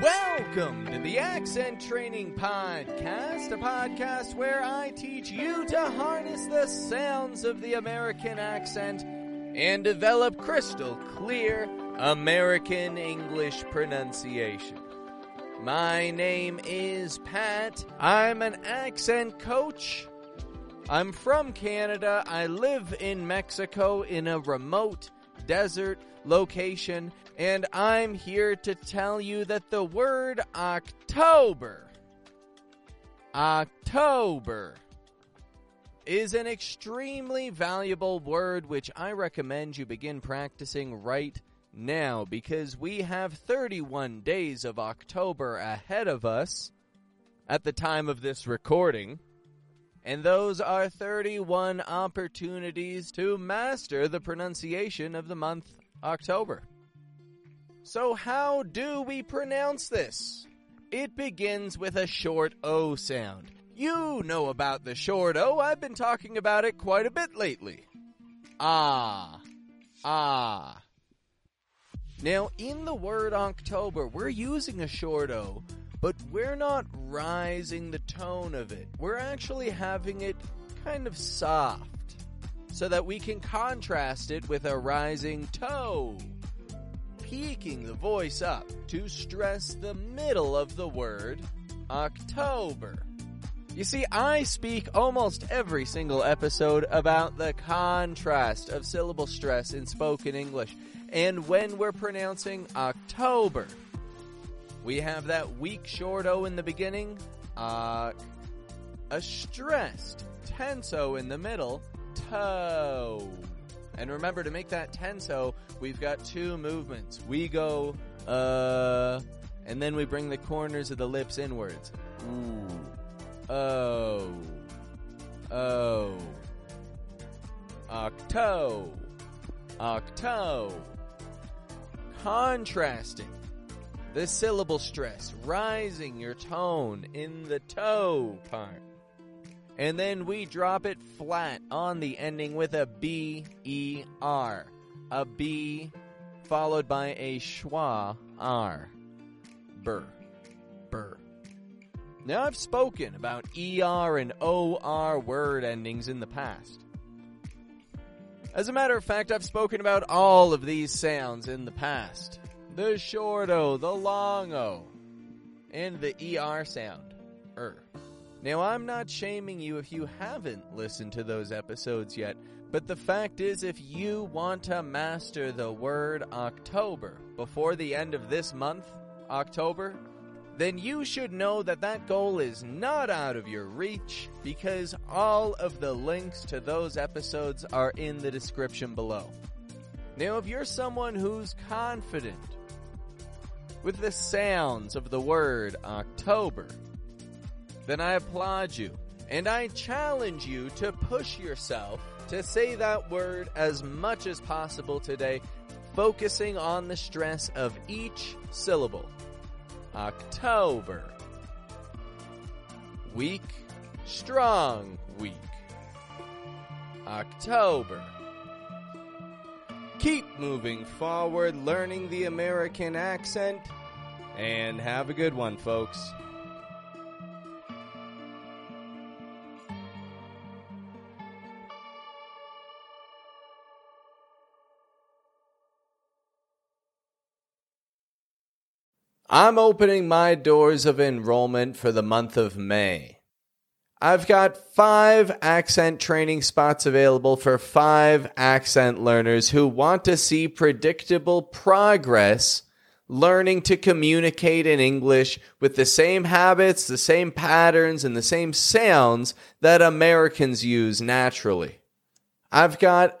Welcome to the Accent Training Podcast, a podcast where I teach you to harness the sounds of the American accent and develop crystal clear American English pronunciation. My name is Pat. I'm an accent coach. I'm from Canada. I live in Mexico in a remote desert location, and I'm here to tell you that the word October, October, is an extremely valuable word which I recommend you begin practicing right now because we have 31 days of October ahead of us at the time of this recording. And those are 31 opportunities to master the pronunciation of the month October. So, how do we pronounce this? It begins with a short O sound. You know about the short O, I've been talking about it quite a bit lately. Ah, ah. Now, in the word October, we're using a short O, but we're not rising the tone of it. We're actually having it kind of soft so that we can contrast it with a rising toe, peaking the voice up to stress the middle of the word October. You see, I speak almost every single episode about the contrast of syllable stress in spoken English. And when we're pronouncing October, we have that weak short O in the beginning, uh, a stressed tense O in the middle, toe. And remember to make that tense O, we've got two movements. We go, uh, and then we bring the corners of the lips inwards. Ooh. Oh. Oh. Octo. Octo. Contrasting the syllable stress, rising your tone in the toe part. And then we drop it flat on the ending with a B E R. A B followed by a schwa R. Burr. Burr. Now, I've spoken about ER and OR word endings in the past. As a matter of fact, I've spoken about all of these sounds in the past. The short O, the long O, and the ER sound. Er. Now, I'm not shaming you if you haven't listened to those episodes yet, but the fact is, if you want to master the word October before the end of this month, October, then you should know that that goal is not out of your reach because all of the links to those episodes are in the description below. Now, if you're someone who's confident with the sounds of the word October, then I applaud you and I challenge you to push yourself to say that word as much as possible today, focusing on the stress of each syllable. October. Weak, strong weak. October. Keep moving forward, learning the American accent, and have a good one, folks. I'm opening my doors of enrollment for the month of May. I've got five accent training spots available for five accent learners who want to see predictable progress learning to communicate in English with the same habits, the same patterns, and the same sounds that Americans use naturally. I've got